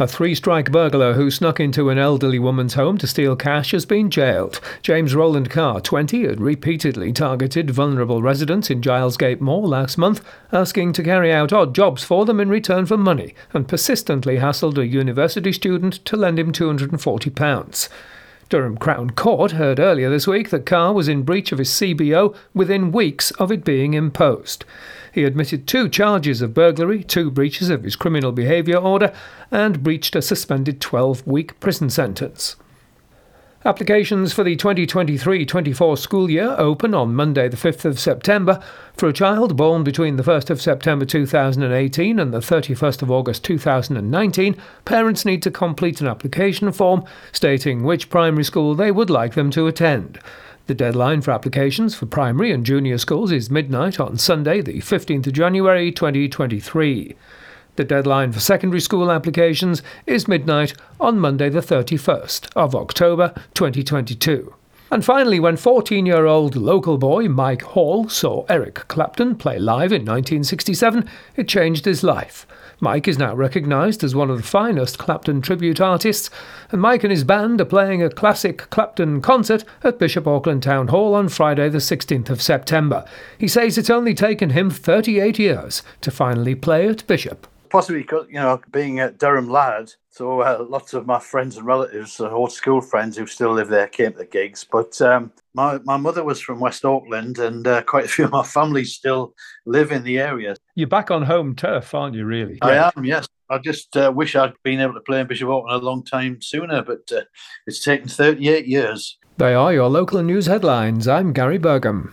A three strike burglar who snuck into an elderly woman's home to steal cash has been jailed. James Roland Carr, 20, had repeatedly targeted vulnerable residents in Gilesgate Moor last month, asking to carry out odd jobs for them in return for money, and persistently hassled a university student to lend him £240. Durham Crown Court heard earlier this week that Carr was in breach of his CBO within weeks of it being imposed. He admitted two charges of burglary, two breaches of his criminal behaviour order, and breached a suspended 12 week prison sentence. Applications for the 2023 24 school year open on Monday, the 5th of September. For a child born between the 1st of September 2018 and the 31st of August 2019, parents need to complete an application form stating which primary school they would like them to attend. The deadline for applications for primary and junior schools is midnight on Sunday, the 15th of January 2023. The deadline for secondary school applications is midnight on Monday, the 31st of October 2022. And finally, when 14 year old local boy Mike Hall saw Eric Clapton play live in 1967, it changed his life. Mike is now recognised as one of the finest Clapton tribute artists, and Mike and his band are playing a classic Clapton concert at Bishop Auckland Town Hall on Friday, the 16th of September. He says it's only taken him 38 years to finally play at Bishop possibly because you know being a Durham lad, so uh, lots of my friends and relatives, uh, old school friends who still live there, came to the gigs. But um, my my mother was from West Auckland, and uh, quite a few of my family still live in the area. You're back on home turf, aren't you? Really? I yeah. am. Yes. I just uh, wish I'd been able to play in Bishop Auckland a long time sooner, but uh, it's taken 38 years. They are your local news headlines. I'm Gary Burgum.